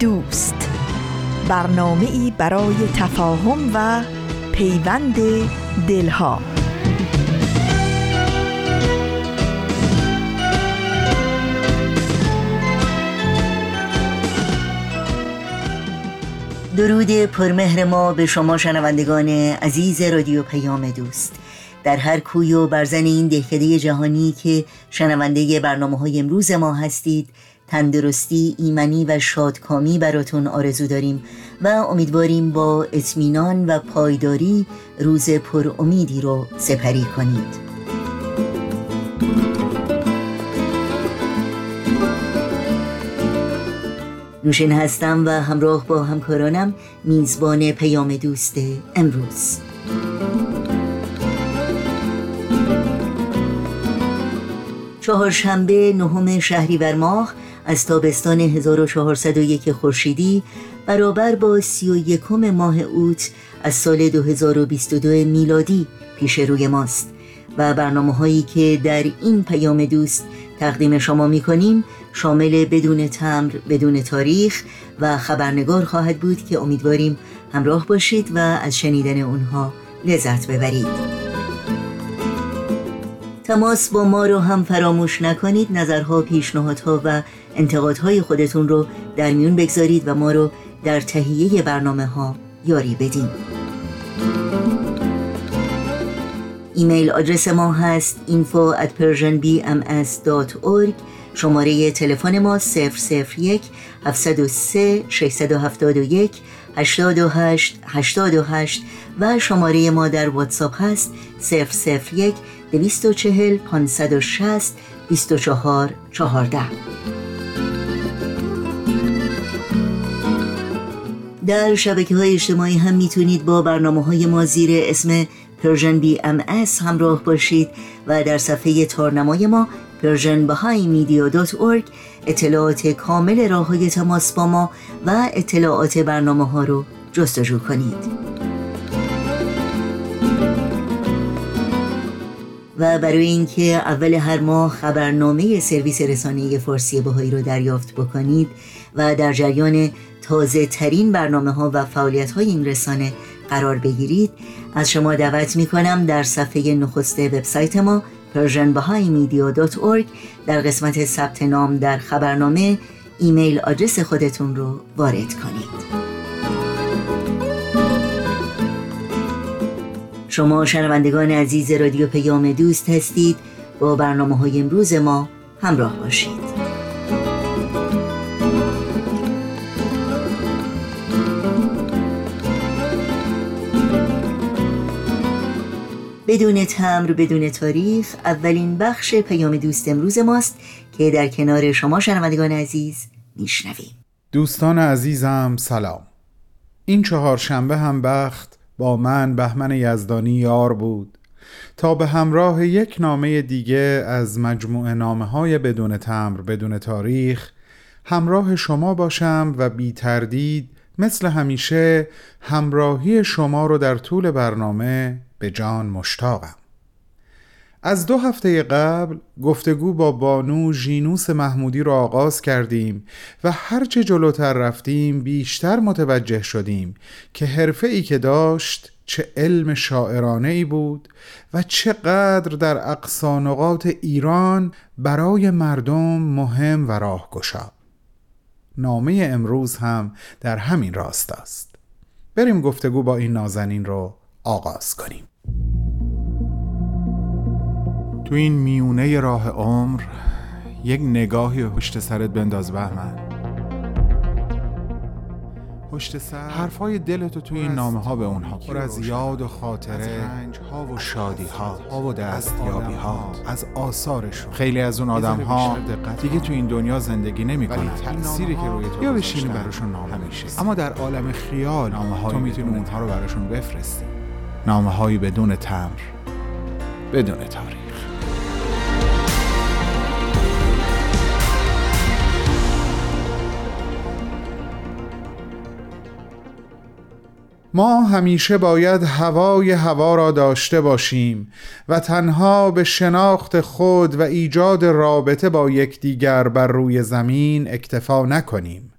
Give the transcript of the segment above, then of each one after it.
دوست. برنامه ای برای تفاهم و پیوند دلها. درود پرمهر ما به شما شنوندگان عزیز رادیو پیام دوست. در هر کوی و برزن این دهکده جهانی که شنونده برنامه های امروز ما هستید تندرستی ایمنی و شادکامی براتون آرزو داریم و امیدواریم با اطمینان و پایداری روز پر امیدی رو سپری کنید. نوشین هستم و همراه با همکارانم میزبان پیام دوست امروز. چهارشنبه نهم شهریور ماه از تابستان 1401 خورشیدی برابر با 31 ماه اوت از سال 2022 میلادی پیش روی ماست و برنامه هایی که در این پیام دوست تقدیم شما می کنیم شامل بدون تمر بدون تاریخ و خبرنگار خواهد بود که امیدواریم همراه باشید و از شنیدن اونها لذت ببرید. تماس با ما رو هم فراموش نکنید. نظرها پیشنهادها و انتقادهای خودتون رو در میون بگذارید و ما رو در تهیه برنامه ها یاری بدین. ایمیل آدرس ما هست info at persianbms.org شماره تلفن ما 001 703 671 828 828 و شماره ما در واتساپ هست 001 240 560 24 14 در شبکه های اجتماعی هم می‌تونید با برنامه های ما زیر اسم Persian BMS همراه باشید و در صفحه تارنمای ما Persian اطلاعات کامل راه های تماس با ما و اطلاعات برنامه ها رو جستجو کنید. و برای اینکه اول هر ماه خبرنامه سرویس رسانه فارسی بهایی رو دریافت بکنید و در جریان تازه ترین برنامه ها و فعالیت های این رسانه قرار بگیرید از شما دعوت می کنم در صفحه نخست وبسایت ما persianbahaimedia.org در قسمت ثبت نام در خبرنامه ایمیل آدرس خودتون رو وارد کنید. شما شنوندگان عزیز رادیو پیام دوست هستید. با برنامه های امروز ما همراه باشید. بدون تمر بدون تاریخ اولین بخش پیام دوست امروز ماست که در کنار شما شنوندگان عزیز میشنویم. دوستان عزیزم سلام. این چهار شنبه هم بخت با من بهمن یزدانی یار بود. تا به همراه یک نامه دیگه از مجموعه نامه های بدون تمر بدون تاریخ همراه شما باشم و بی تردید مثل همیشه همراهی شما رو در طول برنامه به جان مشتاقم. از دو هفته قبل گفتگو با بانو ژینوس محمودی را آغاز کردیم و هرچه جلوتر رفتیم بیشتر متوجه شدیم که حرفه ای که داشت چه علم شاعرانه ای بود و چقدر در اقصانقات ایران برای مردم مهم و راهگشا. نامه امروز هم در همین راست است. بریم گفتگو با این نازنین رو آغاز کنیم. تو این میونه راه عمر یک نگاهی پشت سرت بنداز بهمن. پشت سر حرفای دلتو توی این نامه ها به اونها پر از یاد و خاطره رنج ها و شادی ها و دستیابی ها از آثارشون. خیلی از اون آدم ها دیگه تو این دنیا زندگی نمی‌کنن تأثیری که روی تو یا بشینی براشون نامه میشه اما در عالم خیال نامه تو می‌تونی اونها رو براشون بفرستی. نامه هایی بدون تمر بدون تاریخ. ما همیشه باید هوای هوا را داشته باشیم و تنها به شناخت خود و ایجاد رابطه با یکدیگر بر روی زمین اکتفا نکنیم.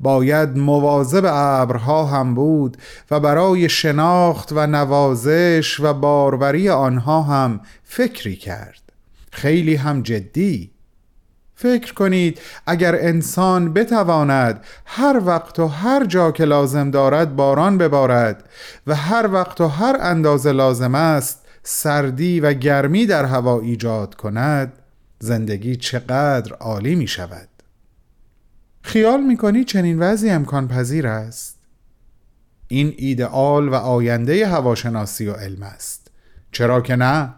باید مواظب ابرها هم بود و برای شناخت و نوازش و باروری آنها هم فکری کرد. خیلی هم جدی فکر کنید اگر انسان بتواند هر وقت و هر جا که لازم دارد باران ببارد و هر وقت و هر اندازه لازم است سردی و گرمی در هوا ایجاد کند زندگی چقدر عالی می شود. خیال می کنی چنین وضعی امکان پذیر است؟ این ایدئال و آینده هواشناسی و علم است. چرا که نه؟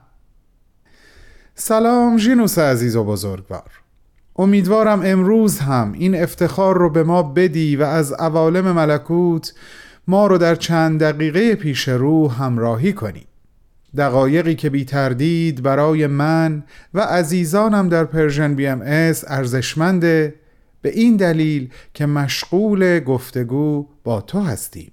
سلام ژینوس عزیز و بزرگوار. امیدوارم امروز هم این افتخار رو به ما بدی و از عوالم ملکوت ما رو در چند دقیقه پیش رو همراهی کنی. دقایقی که بی تردید برای من و عزیزانم در Persian BMS ارزشمنده به این دلیل که مشغول گفتگو با تو هستیم.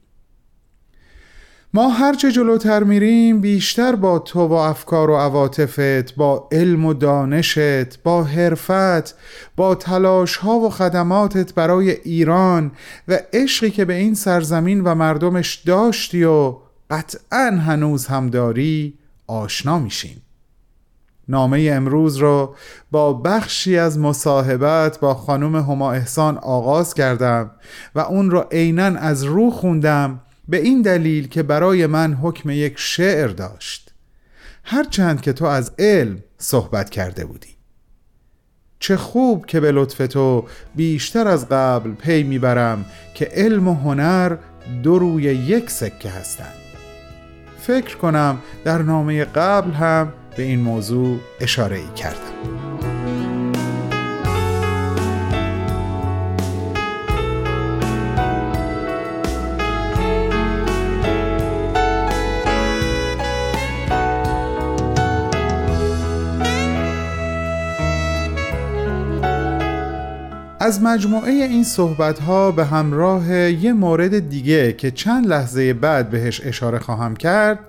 ما هرچه جلوتر میریم بیشتر با تو و افکار و عواطفت با علم و دانشت با حرفت با تلاش ها و خدماتت برای ایران و عشقی که به این سرزمین و مردمش داشتی و قطعا هنوز هم داری آشنا میشیم. نامه امروز رو با بخشی از مصاحبت با خانم هما احسان آغاز کردم و اون رو عینا از رو خوندم به این دلیل که برای من حکم یک شعر داشت. هرچند که تو از علم صحبت کرده بودی. چه خوب که به لطف تو بیشتر از قبل پی می‌برم که علم و هنر دو روی یک سکه هستند. فکر کنم در نامه قبل هم به این موضوع اشاره ای کردم. از مجموعه این صحبت ها به همراه یه مورد دیگه که چند لحظه بعد بهش اشاره خواهم کرد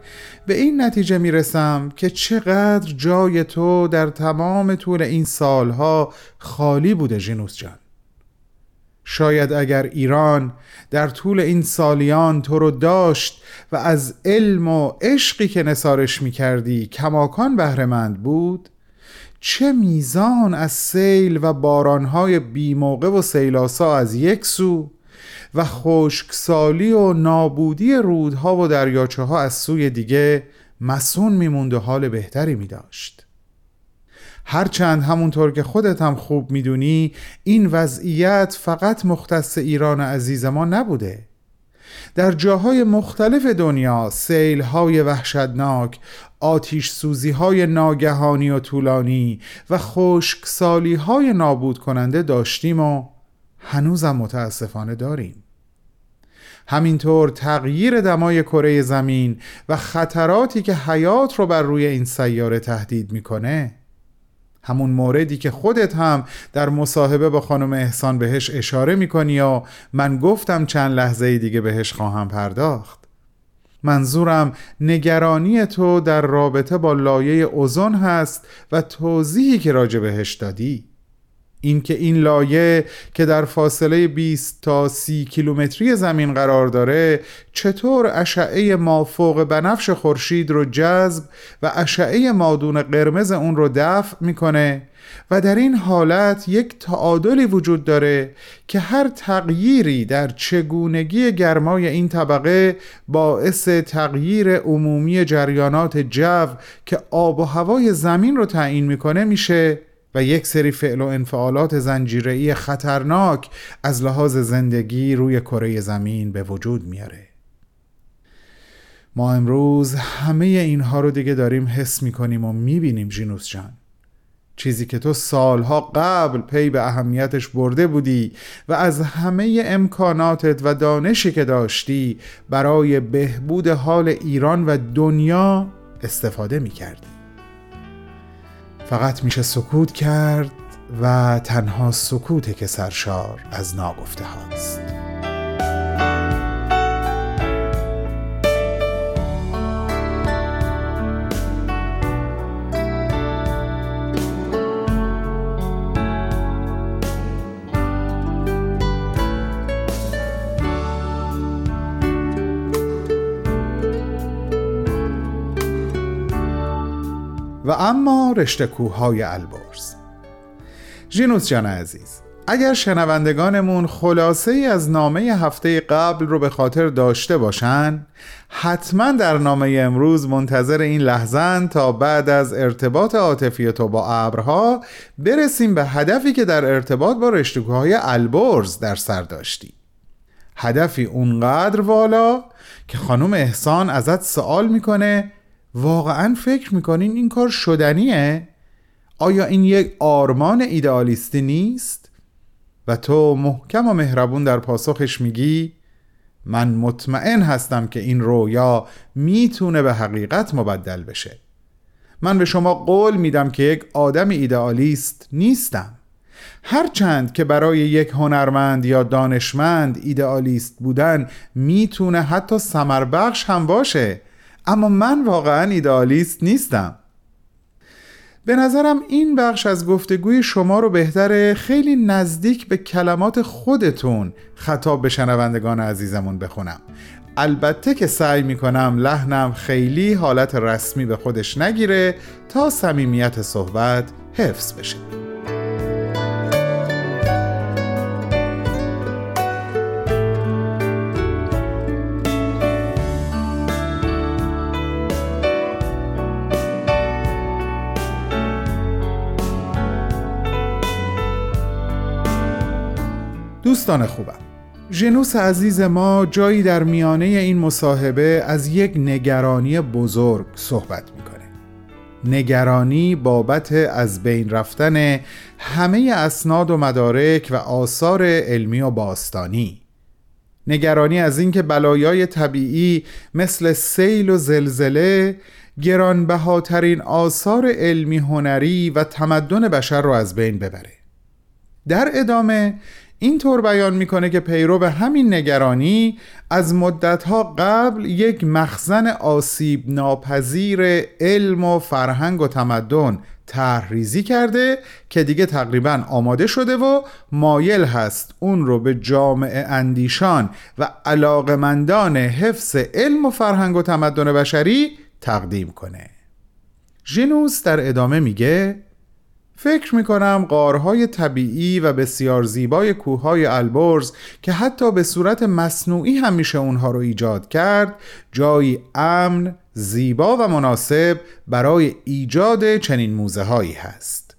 به این نتیجه می‌رسم که چقدر جای تو در تمام طول این سالها خالی بوده جنوس جان. شاید اگر ایران در طول این سالیان تو رو داشت و از علم و عشقی که نسارش می کردی کماکان بهرهمند بود چه میزان از سیل و بارانهای بیموقع و سیلاسا از یک سو و خشکسالی و نابودی رودها و دریاچه ها از سوی دیگه مسون میموند و حال بهتری می داشت هرچند همونطور که خودت هم خوب می‌دونی این وضعیت فقط مختص ایران عزیز ما نبوده. در جاهای مختلف دنیا سیل های وحشتناک آتیش سوزی های ناگهانی و طولانی و خشکسالی های نابود کننده داشتیم و هنوزم متاسفانه داریم. همینطور تغییر دمای کره زمین و خطراتی که حیات رو بر روی این سیاره تهدید می‌کنه همون موردی که خودت هم در مصاحبه با خانم احسان بهش اشاره می‌کنی و من گفتم چند لحظه دیگه بهش خواهم پرداخت. منظورم نگرانی تو در رابطه با لایه اوزون هست و توضیحی که راجع بهش دادی. اینکه این لایه که در فاصله 20 تا 30 کیلومتری زمین قرار داره چطور اشعه مافوق بنفش خورشید رو جذب و اشعه مادون قرمز اون رو دفع می‌کنه؟ و در این حالت یک تعادلی وجود داره که هر تغییری در چگونگی گرمای این طبقه باعث تغییر عمومی جریانات جو که آب و هوای زمین رو تعیین می‌کنه میشه. و یک سری فعل و انفعالات زنجیره‌ای خطرناک از لحاظ زندگی روی کره زمین به وجود میاره. ما امروز همه اینها رو دیگه داریم حس می‌کنیم و می‌بینیم جینوس جان. چیزی که تو سالها قبل پی به اهمیتش برده بودی و از همه امکاناتت و دانشی که داشتی برای بهبود حال ایران و دنیا استفاده می‌کردی. فقط میشه سکوت کرد و تنها سکوته که سرشار از ناگفته هاست. و اما رشته کوههای البرز. ژینوس جان عزیز اگر شنوندگانمون خلاصه ای از نامه هفته قبل رو به خاطر داشته باشن حتما در نامه امروز منتظر این لحظن تا بعد از ارتباط عاطفی تو با ابرها برسیم به هدفی که در ارتباط با رشتگوهای البرز در سر داشتی هدفی اونقدر والا که خانم احسان ازت سوال می‌کنه واقعا فکر می‌کنین این کار شدنیه؟ آیا این یک آرمان ایدئالیستی نیست؟ و تو محکم و مهربون در پاسخش میگی من مطمئن هستم که این رویا می‌تونه به حقیقت مبدل بشه من به شما قول میدم که یک آدم ایدئالیست نیستم هرچند که برای یک هنرمند یا دانشمند ایدئالیست بودن می‌تونه حتی سمربخش هم باشه اما من واقعا ایدئالیست نیستم. به نظرم این بخش از گفتگوی شما رو بهتره خیلی نزدیک به کلمات خودتون خطاب به شنوندگان عزیزمون بخونم. البته که سعی می‌کنم لحنم خیلی حالت رسمی به خودش نگیره تا صمیمیت صحبت حفظ بشه. دوستان خوبم. ژنوس عزیز ما جایی در میانه این مصاحبه از یک نگرانی بزرگ صحبت می‌کنه. نگرانی بابت از بین رفتن همه اسناد و مدارک و آثار علمی و باستانی. نگرانی از اینکه بلایای طبیعی مثل سیل و زلزله گرانبهاترین آثار علمی هنری و تمدن بشر رو از بین ببره. در ادامه اینطور بیان می‌کنه که پیرو به همین نگرانی از مدتها قبل یک مخزن آسیب ناپذیر علم و فرهنگ و تمدن طرحریزی کرده که دیگه تقریبا آماده شده و مایل هست اون رو به جامعه اندیشان و علاقمندان حفظ علم و فرهنگ و تمدن بشری تقدیم کنه. ژنوس در ادامه میگه فکر می کنم قارهای طبیعی و بسیار زیبای کوههای البرز که حتی به صورت مصنوعی هم میشه اونها رو ایجاد کرد جایی امن، زیبا و مناسب برای ایجاد چنین موزه هایی هست.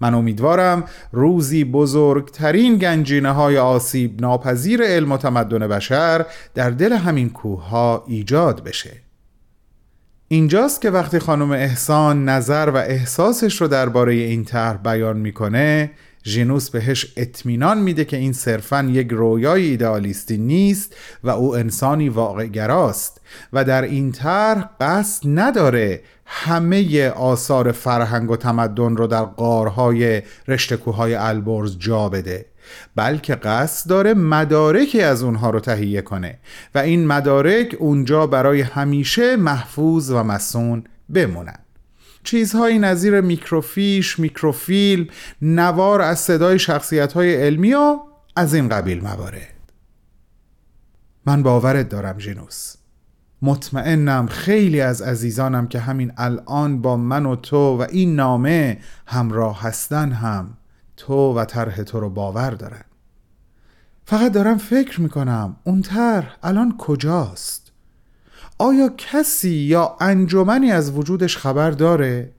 من امیدوارم روزی بزرگترین گنجینه های آسیب ناپذیر علم و تمدن بشر در دل همین کوه ها ایجاد بشه. اینجاست که وقتی خانم احسان نظر و احساسش رو درباره این طرح بیان می‌کنه ژینوس بهش اطمینان میده که این صرفا یک رویای ایدئالیستی نیست و او انسانی واقعگراست و در این طرح قصد نداره همه آثار فرهنگ و تمدن رو در قارهای رشتکوهای البرز جا بده. بلکه قصد داره مدارکی از اونها رو تهیه کنه و این مدارک اونجا برای همیشه محفوظ و مسون بمونن. چیزهایی نظیر میکروفیش، میکروفیلم، نوار از صدای شخصیت های علمی و از این قبیل موارد. من باورت دارم جنوس. مطمئنم خیلی از عزیزانم که همین الان با من و تو و این نامه همراه هستن هم تو و طرح تو رو باور دارن فقط دارم فکر می‌کنم اون طرح الان کجاست آیا کسی یا انجمنی از وجودش خبر داره؟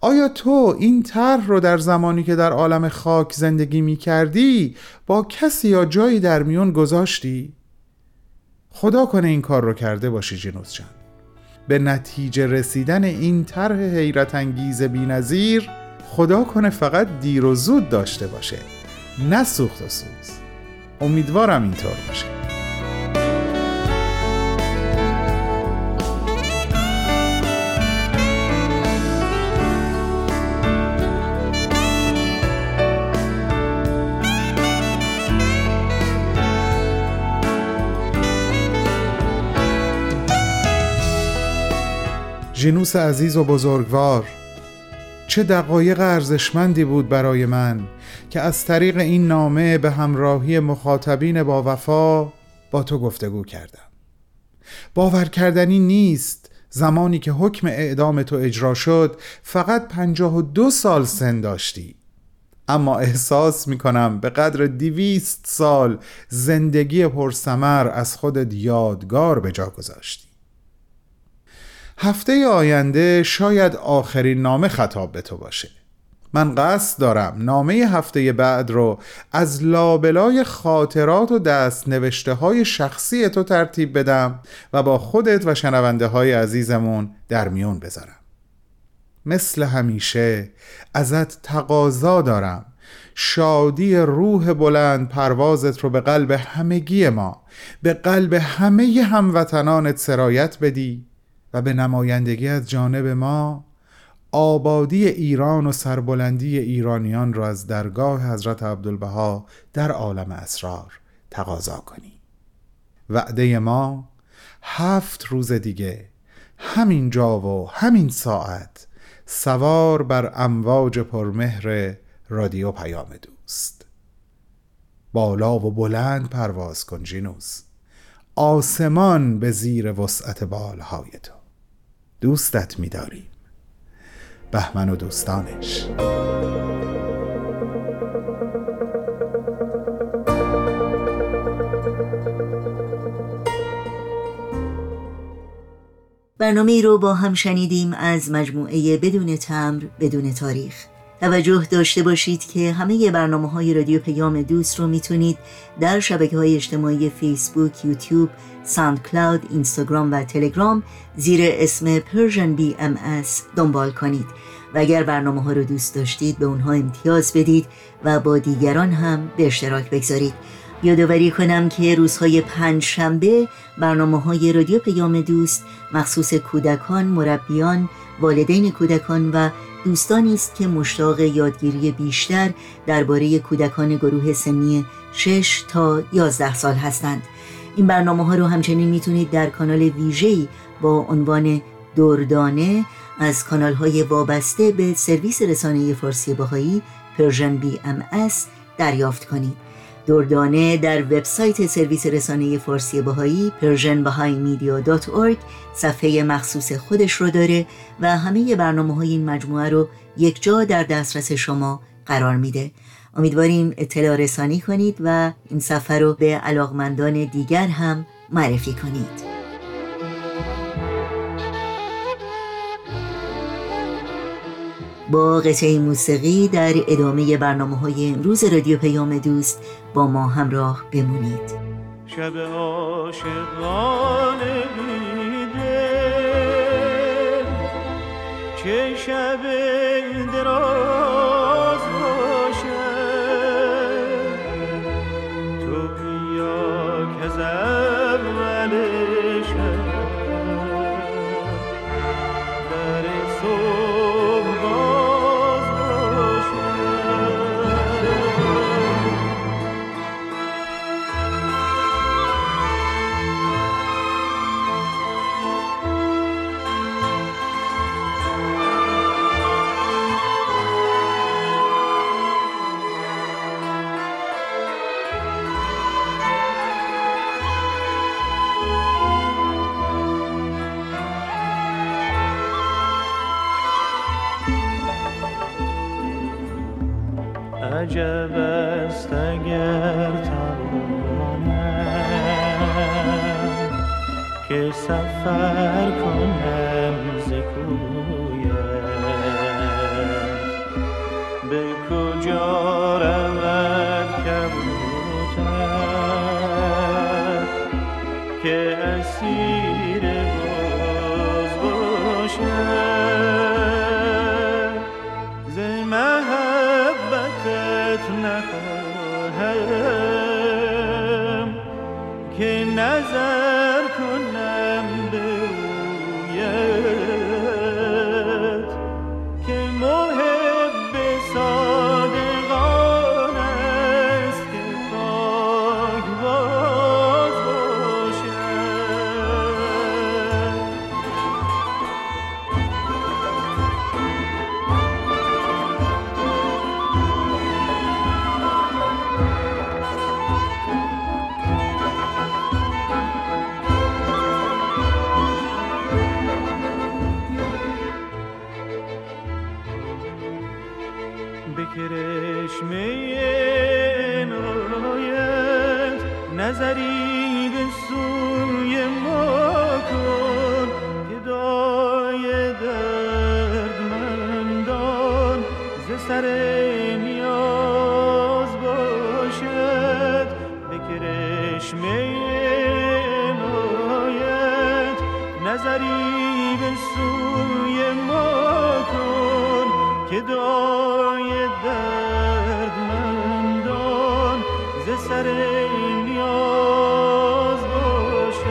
آیا تو این طرح رو در زمانی که در عالم خاک زندگی می کردی با کسی یا جایی در میون گذاشتی؟ خدا کنه این کار رو کرده باشی جنوز جان به نتیجه رسیدن این طرح حیرت انگیز بی خدا کنه فقط دیر و زود داشته باشه نه سوخت و سوز. امیدوارم اینطور باشه. جنوس عزیز و بزرگوار چه دقایق ارزشمندی بود برای من که از طریق این نامه به همراهی مخاطبین با وفا با تو گفتگو کردم. باور کردنی نیست زمانی که حکم اعدام تو اجرا شد فقط پنجاه و دو سال سن داشتی. اما احساس می کنم به قدر دیویست سال زندگی پرسمر از خودت یادگار به جا گذاشتی. هفته آینده شاید آخرین نامه خطاب به تو باشه. من قصد دارم نامه هفته بعد رو از لابلای خاطرات و دست نوشته های شخصی تو ترتیب بدم و با خودت و شنونده های عزیزمون در میون بذارم. مثل همیشه ازت تقاضا دارم. شادی روح بلند پروازت رو به قلب همگی ما به قلب همه هموطنانت سرایت بدی و به نمایندگی از جانب ما آبادی ایران و سربلندی ایرانیان را از درگاه حضرت عبدالبها در عالم اسرار تقاضا کنی وعده ما هفت روز دیگه همین جا و همین ساعت سوار بر امواج پرمهر رادیو پیام دوست. بالا و بلند پرواز کن جینوس. آسمان به زیر وسعت بالهای تو. دوستت می‌داریم بهمن و دوستانش. برنامه رو با هم شنیدیم از مجموعه بدون تمر بدون تاریخ. توجه داشته باشید که همه برنامه های رادیو پیام دوست رو می‌تونید در شبکه های اجتماعی فیسبوک، یوتیوب، ساند کلاود، اینستاگرام و تلگرام زیر اسم بی ام دنبال کنید. و اگر برنامه ها رو دوست داشتید به اونها امتیاز بدید و با دیگران هم به اشتراک بگذارید. یادآوری کنم که روزهای پنج شنبه برنامه های رادیو پیام دوست مخصوص کودکان، مربیان، والدین کودکان و دوستانی است که مشتاق یادگیری بیشتر درباره کودکان گروه سنی 6 تا 11 سال هستند. این برنامه ها رو همچنین می‌تونید در کانال ویژه‌ای با عنوان دردانه از کانال های وابسته به سرویس رسانه فارسی بهائی Persian BM دریافت کنید. دردانه در وبسایت سرویس رسانه فارسی بهائی Persian Bahai صفحه مخصوص خودش رو داره و همه برنامه های این مجموعه رو یک جا در دسترس شما قرار میده. امیدواریم اطلاع رسانی کنید و این صفحه رو به علاقمندان دیگر هم معرفی کنید. با قطعه موسیقی در ادامه برنامه های امروز رادیو پیام دوست با ما همراه بمونید. شب عاشقان بیده چه شب دراز که سفر نظری به سوی ما کن که دای دردمندان ز سر نیاز باشد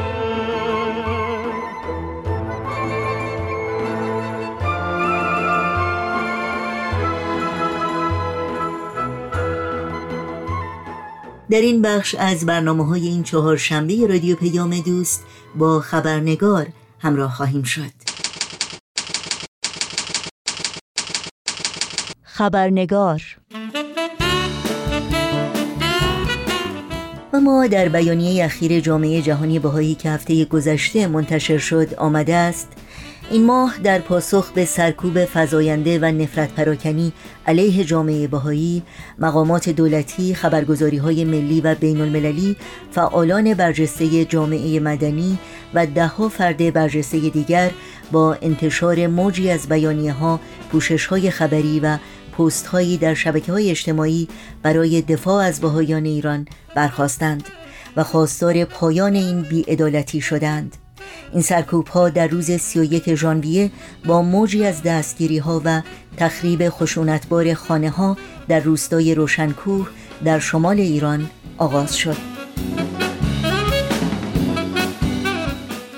در این بخش از برنامه های این چهار شنبه رادیو پیام دوست با خبرنگار همراه خواهیم شد. خبرنگار. و ما در بیانیه اخیر جامعه جهانی بهایی که هفته گذشته منتشر شد آمده است این ماه در پاسخ به سرکوب فزاینده و نفرت پراکنی علیه جامعه بهایی مقامات دولتی، خبرگزاری های ملی و بین المللی، فعالان برجسته جامعه مدنی و دهها فرد برجسته دیگر با انتشار موجی از بیانیه ها، پوشش های خبری و پست هایی در شبکه های اجتماعی برای دفاع از بهایان ایران برخواستند و خواستار پایان این بیعدالتی شدند. این سرکوب ها در روز 31 ژانویه با موجی از دستگیری ها و تخریب خشونتبار خانه ها در روستای روشنکوه در شمال ایران آغاز شد.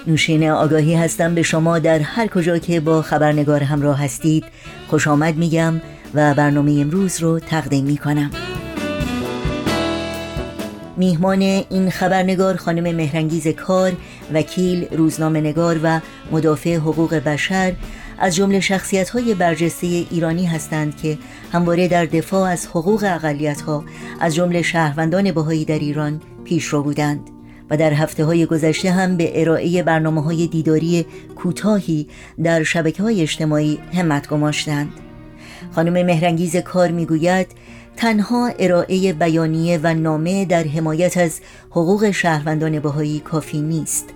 نوشین آگاهی هستم به شما در هر کجا که با خبرنگار همراه هستید. خوش آمد میگم و برنامه امروز رو تقدیم می کنم میهمان این خبرنگار خانم مهرنگیز کار وکیل روزنامه نگار و مدافع حقوق بشر از جمله شخصیت های برجسته ایرانی هستند که همواره در دفاع از حقوق اقلیت ها از جمله شهروندان بهایی در ایران پیشرو بودند و در هفته های گذشته هم به ارائه برنامه های دیداری کوتاهی در شبکه های اجتماعی همت گماشتند. خانم مهرنگیز کار می‌گوید تنها ارائه بیانیه و نامه در حمایت از حقوق شهروندان بهایی کافی نیست.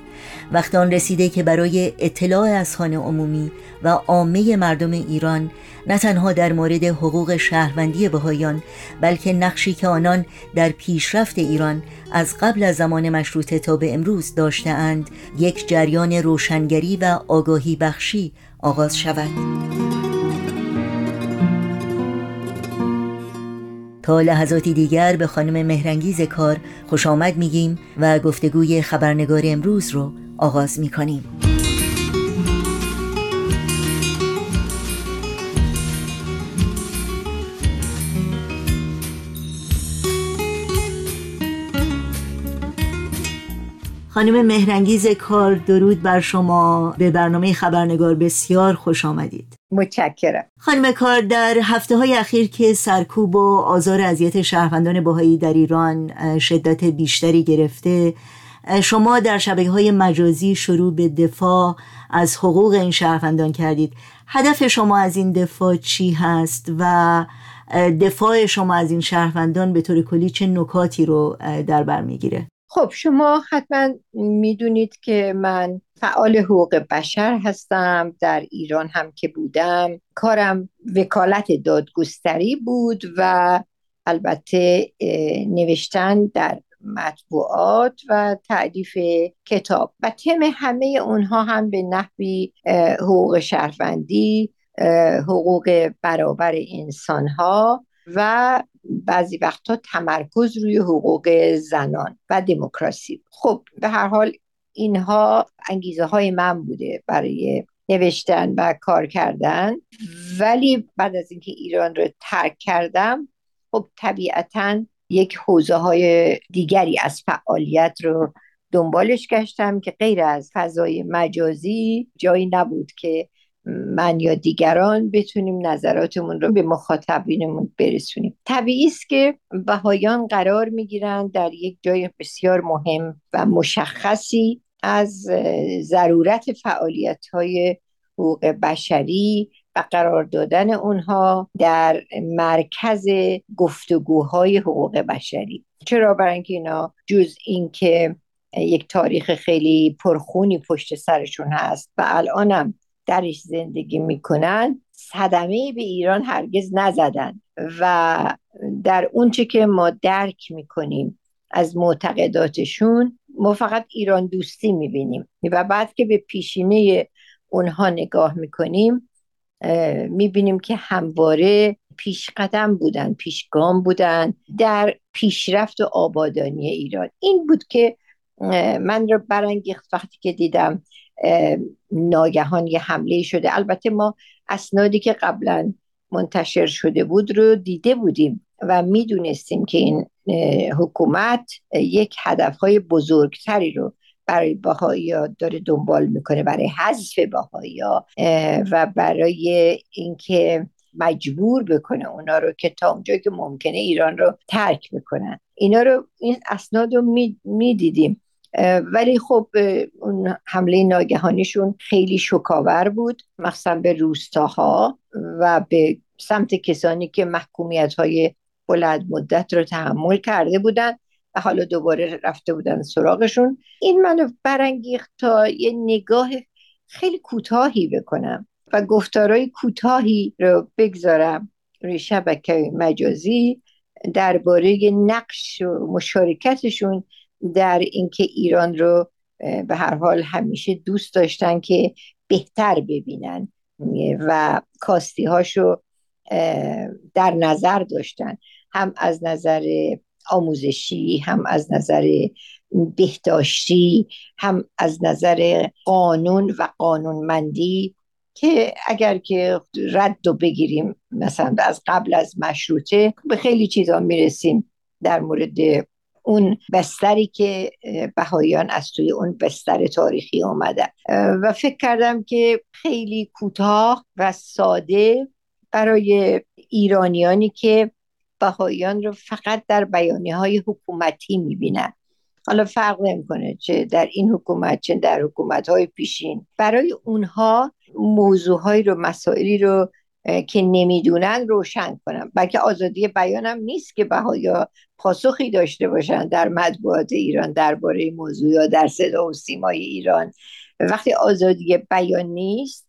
وقت آن رسیده که برای اطلاع از خانه عمومی و عامه مردم ایران نه تنها در مورد حقوق شهروندی بهایان بلکه نقشی که آنان در پیشرفت ایران از قبل از زمان مشروطه تا به امروز داشتهاند یک جریان روشنگری و آگاهی بخشی آغاز شود. تا لحظاتی دیگر به خانم مهرنگیز کار خوش آمد میگیم و گفتگوی خبرنگار امروز رو آغاز می‌کنیم. خانم مهرنگیز کار درود بر شما. به برنامه خبرنگار بسیار خوش آمدید. متشکرم. خانم کار در هفته های اخیر که سرکوب و آزار اذیت شهروندان باهایی در ایران شدت بیشتری گرفته شما در شبکه های مجازی شروع به دفاع از حقوق این شهروندان کردید. هدف شما از این دفاع چی هست و دفاع شما از این شهروندان به طور کلی چه نکاتی رو در بر می‌گیره؟ خب شما حتما می‌دونید که من فعال حقوق بشر هستم در ایران هم که بودم. کارم وکالت دادگستری بود و البته نوشتن در مطبوعات و تعریف کتاب. و تم همه اونها هم به نحوی حقوق شهروندی حقوق برابر انسان ها و بعضی وقتها تمرکز روی حقوق زنان و دموکراسی. خب به هر حال اینها انگیزه های من بوده برای نوشتن و کار کردن. ولی بعد از اینکه ایران رو ترک کردم خب طبیعتا یک حوزه های دیگری از فعالیت رو دنبالش گشتم که غیر از فضای مجازی جایی نبود که من یا دیگران بتونیم نظراتمون رو به مخاطبینمون برسونیم. طبیعی است که بهایان قرار می‌گیرند در یک جای بسیار مهم و مشخصی از ضرورت فعالیت های حقوق بشری و قرار دادن اونها در مرکز گفتگوهای حقوق بشری. چرا برای اینکه اینا جز اینکه یک تاریخ خیلی پرخونی پشت سرشون هست و الانم درش زندگی می‌کنن صدمه به ایران هرگز نزدن و در اونچه که ما درک می‌کنیم از معتقداتشون ما فقط ایران دوستی می‌بینیم و بعد که به پیشینه اونها نگاه می‌کنیم می‌بینیم که همواره پیش قدم بودن پیشگام بودن در پیشرفت و آبادانی ایران. این بود که من رو برانگیخت وقتی که دیدم ناگهان یه حمله شده. البته ما اسنادی که قبلا منتشر شده بود رو دیده بودیم و می‌دونستیم که این حکومت یک هدفهای بزرگتری رو برای باهایی داره دنبال می‌کنه برای حذف باهایی و برای اینکه مجبور بکنه اونا رو که تا اونجا که ممکنه ایران رو ترک بکنن. اینا رو این اسناد رو می‌دیدیم. ولی خب اون حمله ناگهانیشون خیلی شکاور بود مخصوصا به روستاها و به سمت کسانی که محکومیت های بلند مدت رو تحمل کرده بودن و حالا دوباره رفته بودن سراغشون. این منو برانگیخت تا یه نگاه خیلی کوتاهی بکنم و گفتارهای کوتاهی رو بگذارم روی شبکه مجازی درباره نقش و مشارکتشون در اینکه ایران رو به هر حال همیشه دوست داشتن که بهتر ببینن. و کاستی هاشو در نظر داشتن. هم از نظر آموزشی هم از نظر بهداشتی هم از نظر قانون و قانونمندی که اگر که رد و بگیریم مثلا از قبل از مشروطه به خیلی چیزا می‌رسیم در مورد اون بستری که بهاییان از توی اون بستر تاریخی آمده و فکر کردم که خیلی کوتاه و ساده برای ایرانیانی که بهاییان رو فقط در بیانی های حکومتی می‌بینن. حالا فرق نمی‌کنه چه در این حکومت چه در حکومت های پیشین. برای اونها موضوع رو مسائلی رو که نمی‌دونن روشن کنم. بلکه آزادی بیانم نیست که بهایا پاسخی داشته باشن در مطبوعات ایران درباره موضوع یا در صدا و سیمای ایران. وقتی آزادی بیان نیست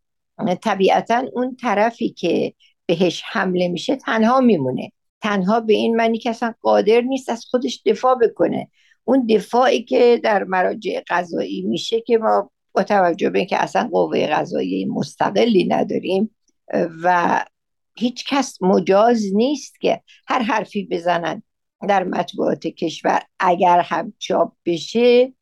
طبیعتا اون طرفی که بهش حمله میشه تنها میمونه. تنها به این معنی که اصلا قادر نیست از خودش دفاع بکنه. اون دفاعی که در مراجع قضایی میشه که ما با توجه به اینکه اصلا قوه قضایی مستقلی نداریم و هیچ کس مجاز نیست که هر حرفی بزنن در مطبوعات کشور. اگر هم چاپ بشه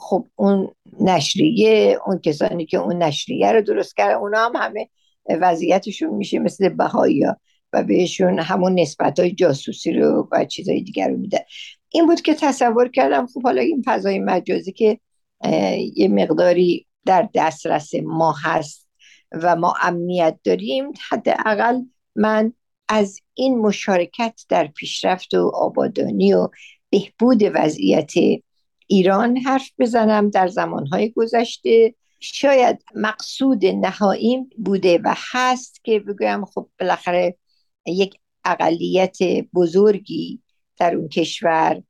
خب اون نشریه اون کسانی که اون نشریه رو درست کردن اونا هم همه وضعیتشون میشه مثل بهایی ها و بهشون همون نسبت های جاسوسی رو و چیزهای دیگر رو میده. این بود که تصور کردم خب حالا این فضای مجازی که یه مقداری در دسترس ما هست و ما امنیت داریم حداقل من از این مشارکت در پیشرفت و آبادانی و بهبود وضعیت ایران حرف بزنم در زمانهای گذشته. شاید مقصود نهاییم بوده و هست که بگویم خب بالاخره یک اقلیت بزرگی در اون کشور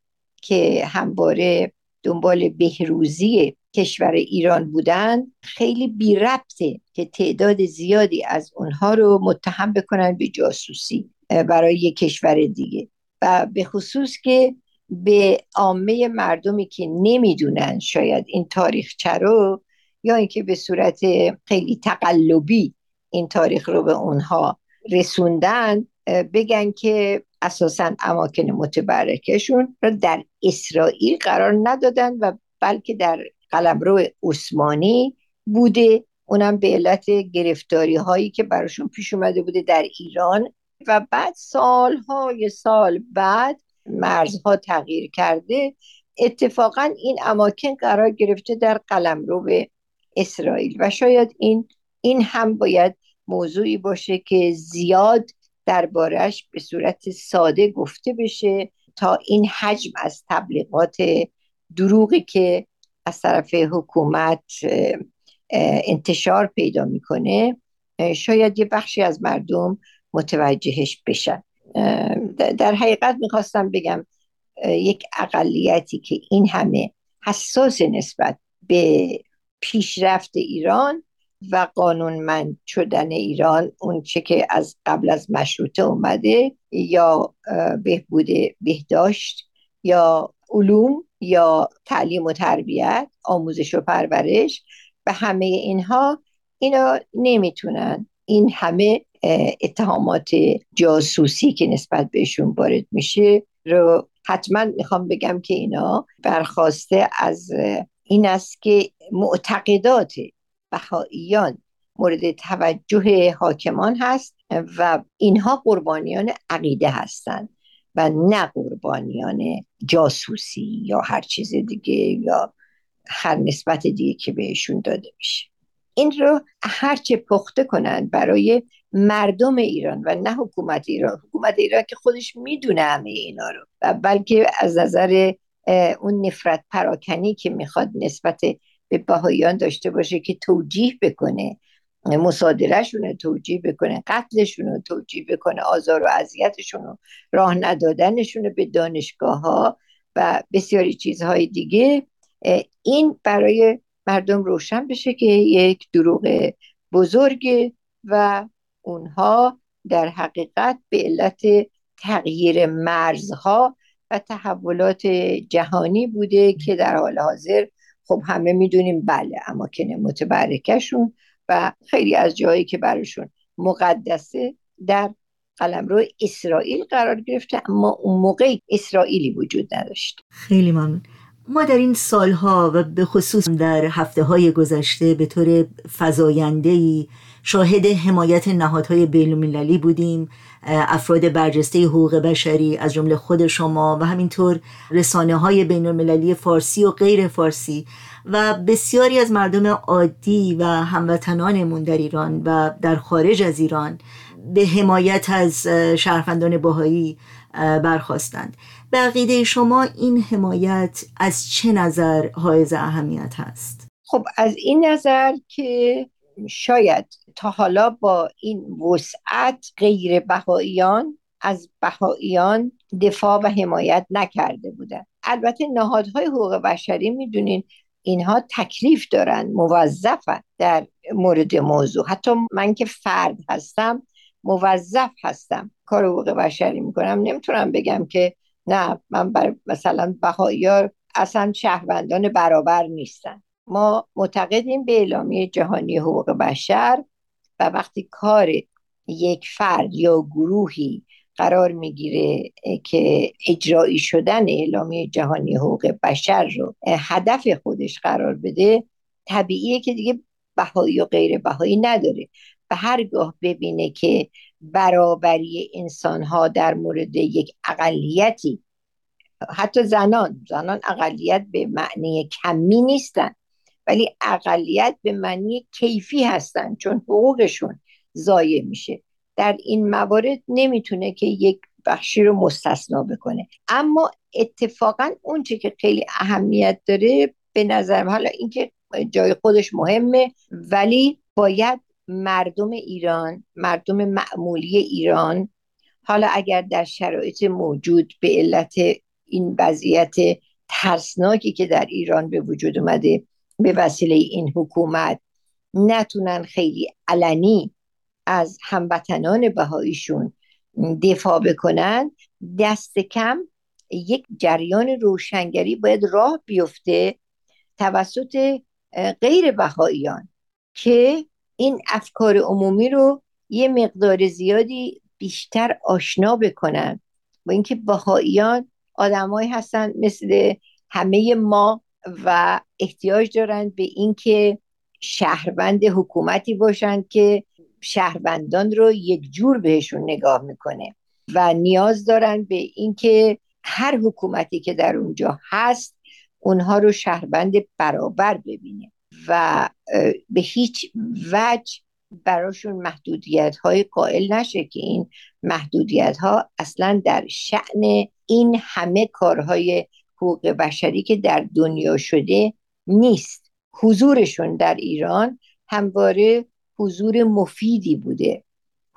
که همواره دنبال بهروزی کشور ایران بودن خیلی بی ربطه که تعداد زیادی از اونها رو متهم بکنن به جاسوسی برای یک کشور دیگه. و به خصوص که به عامه مردمی که نمی‌دونن شاید این تاریخ رو یا اینکه به صورت خیلی تقلبی این تاریخ رو به اونها رسوندن بگن که اساسا اماکن متبرکشون را در اسرائیل قرار ندادن و بلکه در قلمرو عثمانی بوده. اونم به علت گرفتاری هایی که براشون پیش اومده بوده در ایران. و بعد سالهای سال بعد مرزها تغییر کرده. اتفاقا این اماکن قرار گرفته در قلمرو اسرائیل. و شاید این این هم باید موضوعی باشه که زیاد دربارش به صورت ساده گفته بشه تا این حجم از تبلیغات دروغی که از طرف حکومت انتشار پیدا می‌کنه. شاید یه بخشی از مردم متوجهش بشن. در حقیقت می‌خواستم بگم یک اقلیتی که این همه حساس نسبت به پیشرفت ایران و قانونمند شدن ایران اون چه که از قبل از مشروطه اومده یا بهبود بهداشت یا علوم یا تعلیم و تربیت آموزش و پرورش و همه اینها اینا نمی‌تونن. این همه اتهامات جاسوسی که نسبت بهشون وارد میشه رو حتما می‌خوام بگم که اینا برخواسته از این است که معتقدات بهاییان مورد توجه حاکمان هست و اینها قربانیان عقیده هستند. و نه قربانیان جاسوسی یا هر چیز دیگه یا هر نسبت دیگه که بهشون داده میشه. این رو هرچه پخته کنند برای مردم ایران و نه حکومت ایران. حکومت ایران که خودش می‌دونه همه اینا رو و بلکه از نظر اون نفرت پراکنی که می‌خواد نسبت به بهاییان داشته باشه که توجیه بکنه مصادرهشون رو توجیه بکنه قتلشون رو توجیه بکنه آزار و اذیتشون رو راه ندادنشون به دانشگاه ها و بسیاری چیزهای دیگه. این برای مردم روشن بشه که یک دروغ بزرگ و اونها در حقیقت به علت تغییر مرزها و تحولات جهانی بوده که در حال حاضر خب همه می‌دونیم بله اماکن متبرکشون و خیلی از جایی که براشون مقدسه در قلمرو اسرائیل قرار گرفته اما اون موقع اسرائیلی وجود نداشت. خیلی ممنون. ما در این سالها و به خصوص در هفته های گذشته به طور فضایندهی شاهد حمایت نهادهای بینالمللی بودیم. افراد برجسته حقوق بشری از جمله خود شما و همینطور رسانه های بین فارسی و غیر فارسی و بسیاری از مردم عادی و هموطنانمون در ایران و در خارج از ایران به حمایت از شهروندان باهایی برخواستند به عقیده شما این حمایت از چه نظر حائز اهمیت هست؟ خب از این نظر که شاید تا حالا با این وسعت غیر بهاییان از بهاییان دفاع و حمایت نکرده بودن البته نهادهای حقوق بشری می‌دونین اینها تکلیف دارن موظفن در مورد موضوع. حتی من که فرد هستم موظف هستم. کار حقوق بشری می‌کنم. نمی‌تونم بگم که نه من بر مثلا بهاییار اصلا شهروندان برابر نیستن. ما معتقدیم به اعلامیه جهانی حقوق بشر و وقتی کار یک فرد یا گروهی قرار می‌گیره که اجرایی شدن اعلامیه جهانی حقوق بشر رو هدف خودش قرار بده طبیعیه که دیگه بهایی و غیر بهایی نداره. و هرگاه ببینه که برابری انسان ها در مورد یک اقلیتی حتی زنان زنان اقلیت به معنی کمی نیستن ولی اقلیت به معنی کیفی هستن چون حقوقشون ضایع میشه. در این موارد نمی‌تونه که یک بخشی رو مستثنا بکنه. اما اتفاقا اونچه که خیلی اهمیت داره به نظرم حالا اینکه جای خودش مهمه ولی باید مردم ایران مردم معمولی ایران حالا اگر در شرایط موجود به علت این وضعیت ترسناکی که در ایران به وجود اومده به وسیله این حکومت نتونن خیلی علنی از هموطنان بهاییشون دفاع بکنن دست کم یک جریان روشنگری باید راه بیفته توسط غیر بهاییان که این افکار عمومی رو یه مقدار زیادی بیشتر آشنا بکنن. با اینکه بهاییان آدمایی هستن مثل همه ما و احتیاج دارن به اینکه شهروند حکومتی باشن که شهروندان رو یک جور بهشون نگاه می‌کنه و نیاز دارن به اینکه هر حکومتی که در اونجا هست اونها رو شهروند برابر ببینه و به هیچ وجه براشون محدودیت های قائل نشه که این محدودیت ها اصلا در شعن این همه کارهای حقوق بشری که در دنیا شده نیست. حضورشون در ایران همواره حضور مفیدی بوده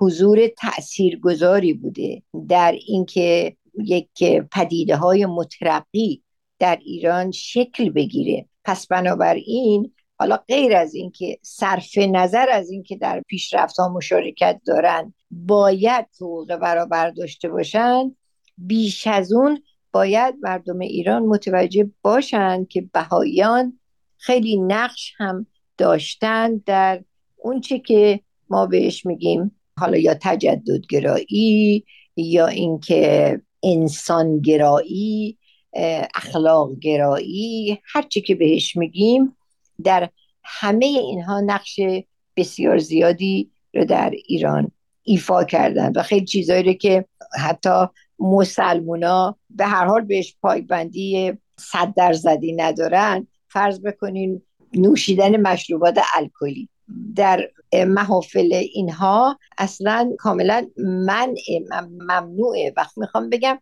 حضور تاثیرگذاری بوده در اینکه یک پدیده های مترقی در ایران شکل بگیره. پس بنابراین حالا غیر از اینکه صرف نظر از اینکه در پیشرفت ها مشارکت دارن باید حقوق برابر داشته باشن بیش از اون باید مردم ایران متوجه باشند که بهاییان خیلی نقش هم داشتن در اونچه که ما بهش میگیم حالا یا تجددگرایی یا اینکه انسانگرایی اخلاق گرایی هرچی که بهش میگیم در همه اینها نقش بسیار زیادی رو در ایران ایفا کردن و خیلی چیزایی رو که حتی مسلمونا به هر حال بهش پایبندی صد درصدی ندارن. فرض بکنین نوشیدن مشروبات الکلی. در محافل اینها اصلا کاملا من ممنوعه. وقت می‌خوام بگم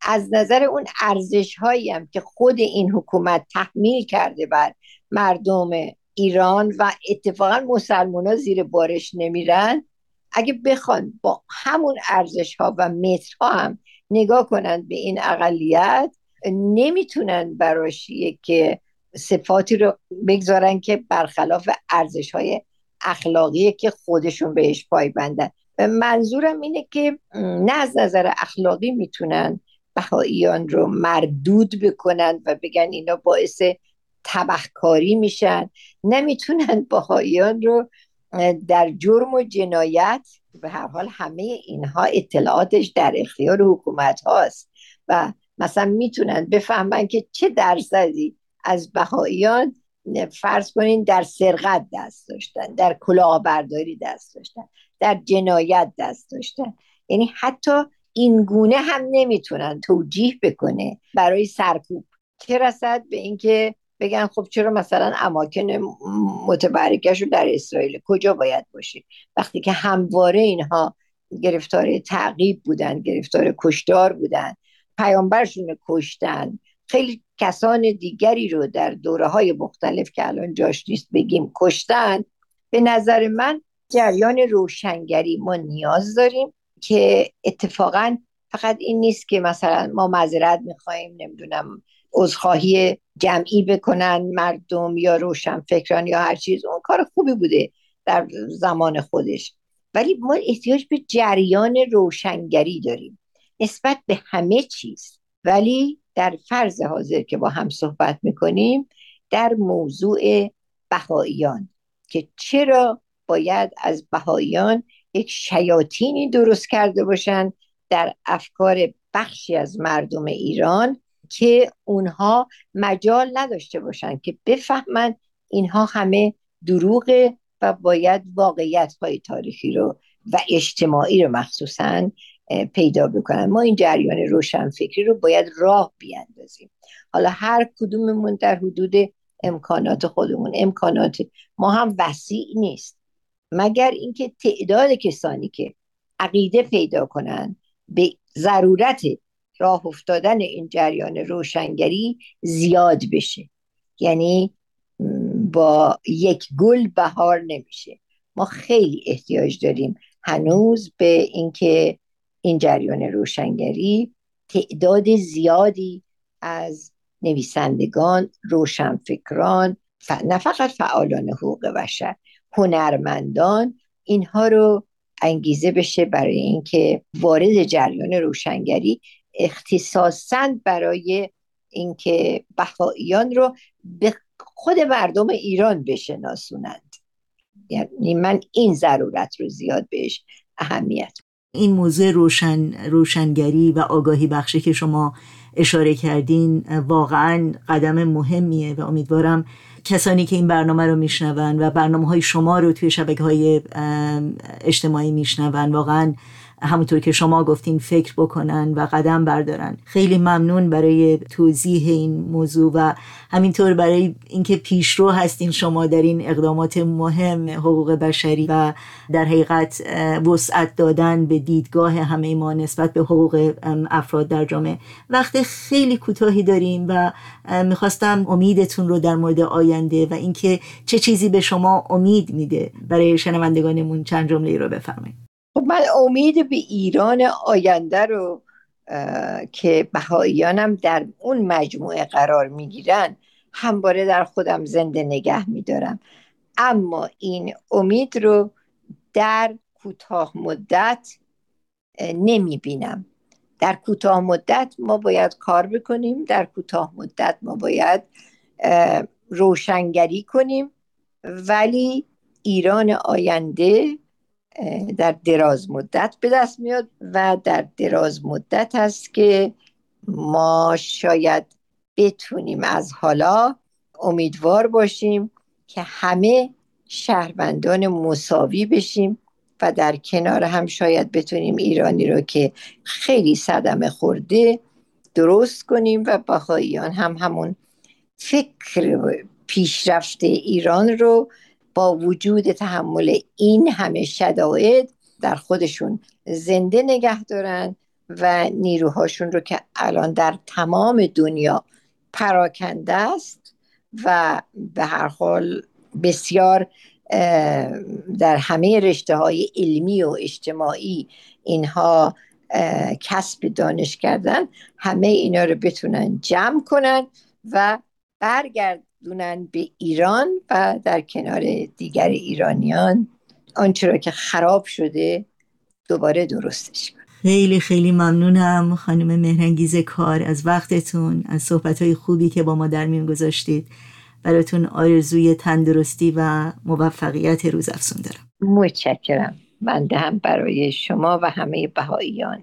از نظر اون ارزش هایی هم که خود این حکومت تحمیل کرده بر مردم ایران و اتفاقا مسلمان ها زیر بارش نمیرن اگه بخوان با همون ارزش ها و مترها هم نگاه کنند به این اقلیت نمی‌تونن براش که صفاتی رو بگذارن که برخلاف ارزش های اخلاقی که خودشون بهش پایبندن منظورم اینه که نه از نظر اخلاقی می‌تونن بهاییان رو مردود بکنن و بگن اینا باعث تبهکاری میشن. نمی‌تونن بهاییان رو در جرم و جنایت به هر حال همه اینها اطلاعاتش در اختیار حکومت هاست. و مثلا می‌تونن بفهمن که چه درصدی از بهاییان فرض کنین در سرقت دست داشتن در کلاهبرداری دست داشتن در جنایت دست داشتن. یعنی حتی این گونه هم نمی‌تونن توجیه بکنه برای سرکوب. چه رسد به اینکه بگن خب چرا مثلا اماکن متبرکش رو در اسرائیل کجا باید باشه؟ وقتی که همواره اینها گرفتار تعقیب بودن گرفتار کشتار بودن پیامبرشون کشتن خیلی کسان دیگری رو در دوره های مختلف که الان جاش نیست بگیم کشتن به نظر من جریان روشنگری ما نیاز داریم که اتفاقا فقط این نیست که مثلا ما معذرت می‌خواهیم نمی‌دونم عذرخواهی جمعی بکنن مردم یا روشن فکران یا هر چیز اون کار خوبی بوده در زمان خودش. ولی ما احتیاج به جریان روشنگری داریم. نسبت به همه چیز. ولی در فرض حاضر که با هم صحبت می‌کنیم در موضوع بهاییان که چرا باید از بهاییان یک شیاطینی درست کرده باشند در افکار بخشی از مردم ایران که اونها مجال نداشته باشند که بفهمند اینها همه دروغه و باید واقعیت های تاریخی رو و اجتماعی رو مخصوصا پیدا بکنن. ما این جریان روشنفکری رو باید راه بیاندازیم. حالا هر کدوممون در حدود امکانات خودمون. امکانات ما هم وسیع نیست. مگر اینکه تعداد کسانی که عقیده پیدا کنن به ضرورت راه افتادن این جریان روشنگری زیاد بشه. یعنی با یک گل بهار نمیشه. ما خیلی احتیاج داریم هنوز به اینکه این جریان روشنگری تعداد زیادی از نویسندگان روشنفکران نه فقط فعالان حقوق بشر هنرمندان اینها رو انگیزه بشه برای اینکه وارد جریان روشنگری اختصاصا برای اینکه بهاییان رو به خود مردم ایران بشناسونند. یعنی من این ضرورت رو زیاد بهش اهمیت این موضوع روشن روشنگری و آگاهی بخشی که شما اشاره کردین واقعا قدم مهمیه و امیدوارم کسانی که این برنامه رو میشنون و برنامه های شما رو توی شبکه های اجتماعی میشنون واقعا همونطور که شما گفتین فکر بکنن و قدم بردارن. خیلی ممنون برای توضیح این موضوع و همینطور برای اینکه پیشرو هستین شما در این اقدامات مهم حقوق بشری و در حقیقت وسعت دادن به دیدگاه همه ما نسبت به حقوق افراد در جامعه. وقت خیلی کوتاهی داریم و می‌خواستم امیدتون رو در مورد آینده و اینکه چه چیزی به شما امید میده برای شنوندگانمون چند جمله رو بفرمایید. خب من امید به ایران آینده رو که بهاییانم در اون مجموعه قرار می‌گیرن همواره در خودم زنده نگه میدارم. اما این امید رو در کوتاه مدت نمی بینم در کوتاه مدت ما باید کار بکنیم در کوتاه مدت ما باید روشنگری کنیم. ولی ایران آینده در دراز مدت به دست میاد و در دراز مدت هست که ما شاید بتونیم از حالا امیدوار باشیم که همه شهروندان مساوی بشیم و در کنار هم شاید بتونیم ایرانی رو که خیلی صدمه خورده درست کنیم و بخواهیان هم همون فکر پیشرفت ایران رو با وجود تحمل این همه شدائد در خودشون زنده نگه دارن و نیروهاشون رو که الان در تمام دنیا پراکنده است و به هر حال بسیار در همه رشته های علمی و اجتماعی اینها کسب دانش کردن همه اینا رو بتونن جمع کنن و برگرد دونن به ایران و در کنار دیگر ایرانیان آنچه را که خراب شده دوباره درستش کنن. خیلی خیلی ممنونم خانم مهرنگیز کار از وقتتون از صحبت خوبی که با ما در میون گذاشتید. براتون آرزوی تندرستی و موفقیت روز افسون دارم. متشکرم. من هم برای شما و همه بهاییان.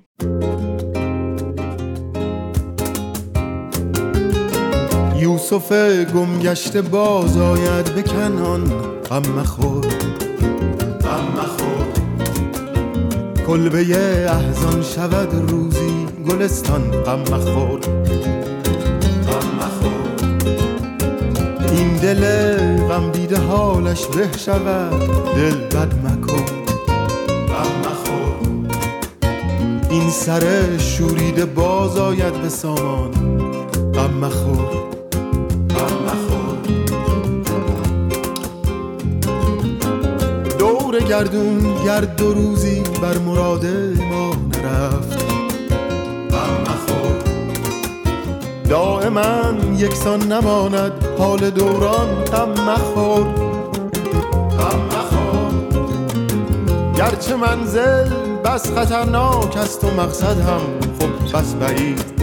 یوسف گمگشته باز آید به کنان. غم مخور غم مخور. کلبه احزان شود روزی گلستان. غم مخور غم مخور. این دل غم دیده حالش به شود. دل بد مکن. غم مخور. این سر شوریده باز آید به سامان. غم مخور. گردون گرد دو روزی بر مراد ما نرفت. دائما یکسان نماند حال دوران غم مخور. گرچه منزل بس خطرناک است و مقصد هم خب بس بعید.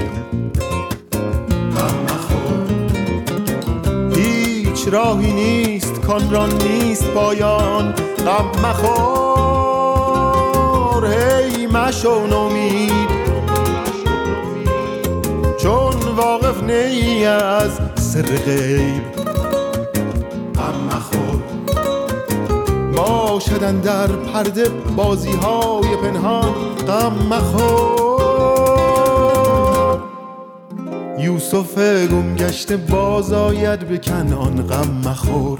راهی نیست کان نیست پایان غم مخور هی مشو نومید. چون واقف نی از سر غیب غم مخور. باشدن در پرده بازی های پنهان غم مخور. یوسف گم گشته باز آید به کنان غم مخور.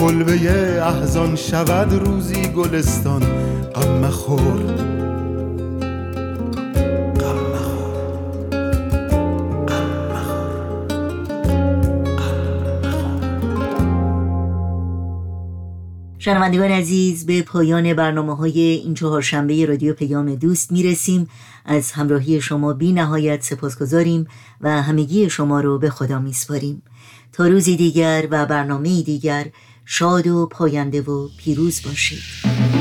کلبه احزان شود روزی گلستان غم مخور. شنوندگان عزیز به پایان برنامه های این چهارشنبه رادیو پیام دوست می‌رسیم. از همراهی شما بی نهایت سپاسگزاریم و همگی شما رو به خدا میسپاریم. تا روزی دیگر و برنامه دیگر شاد و پاینده و پیروز باشید.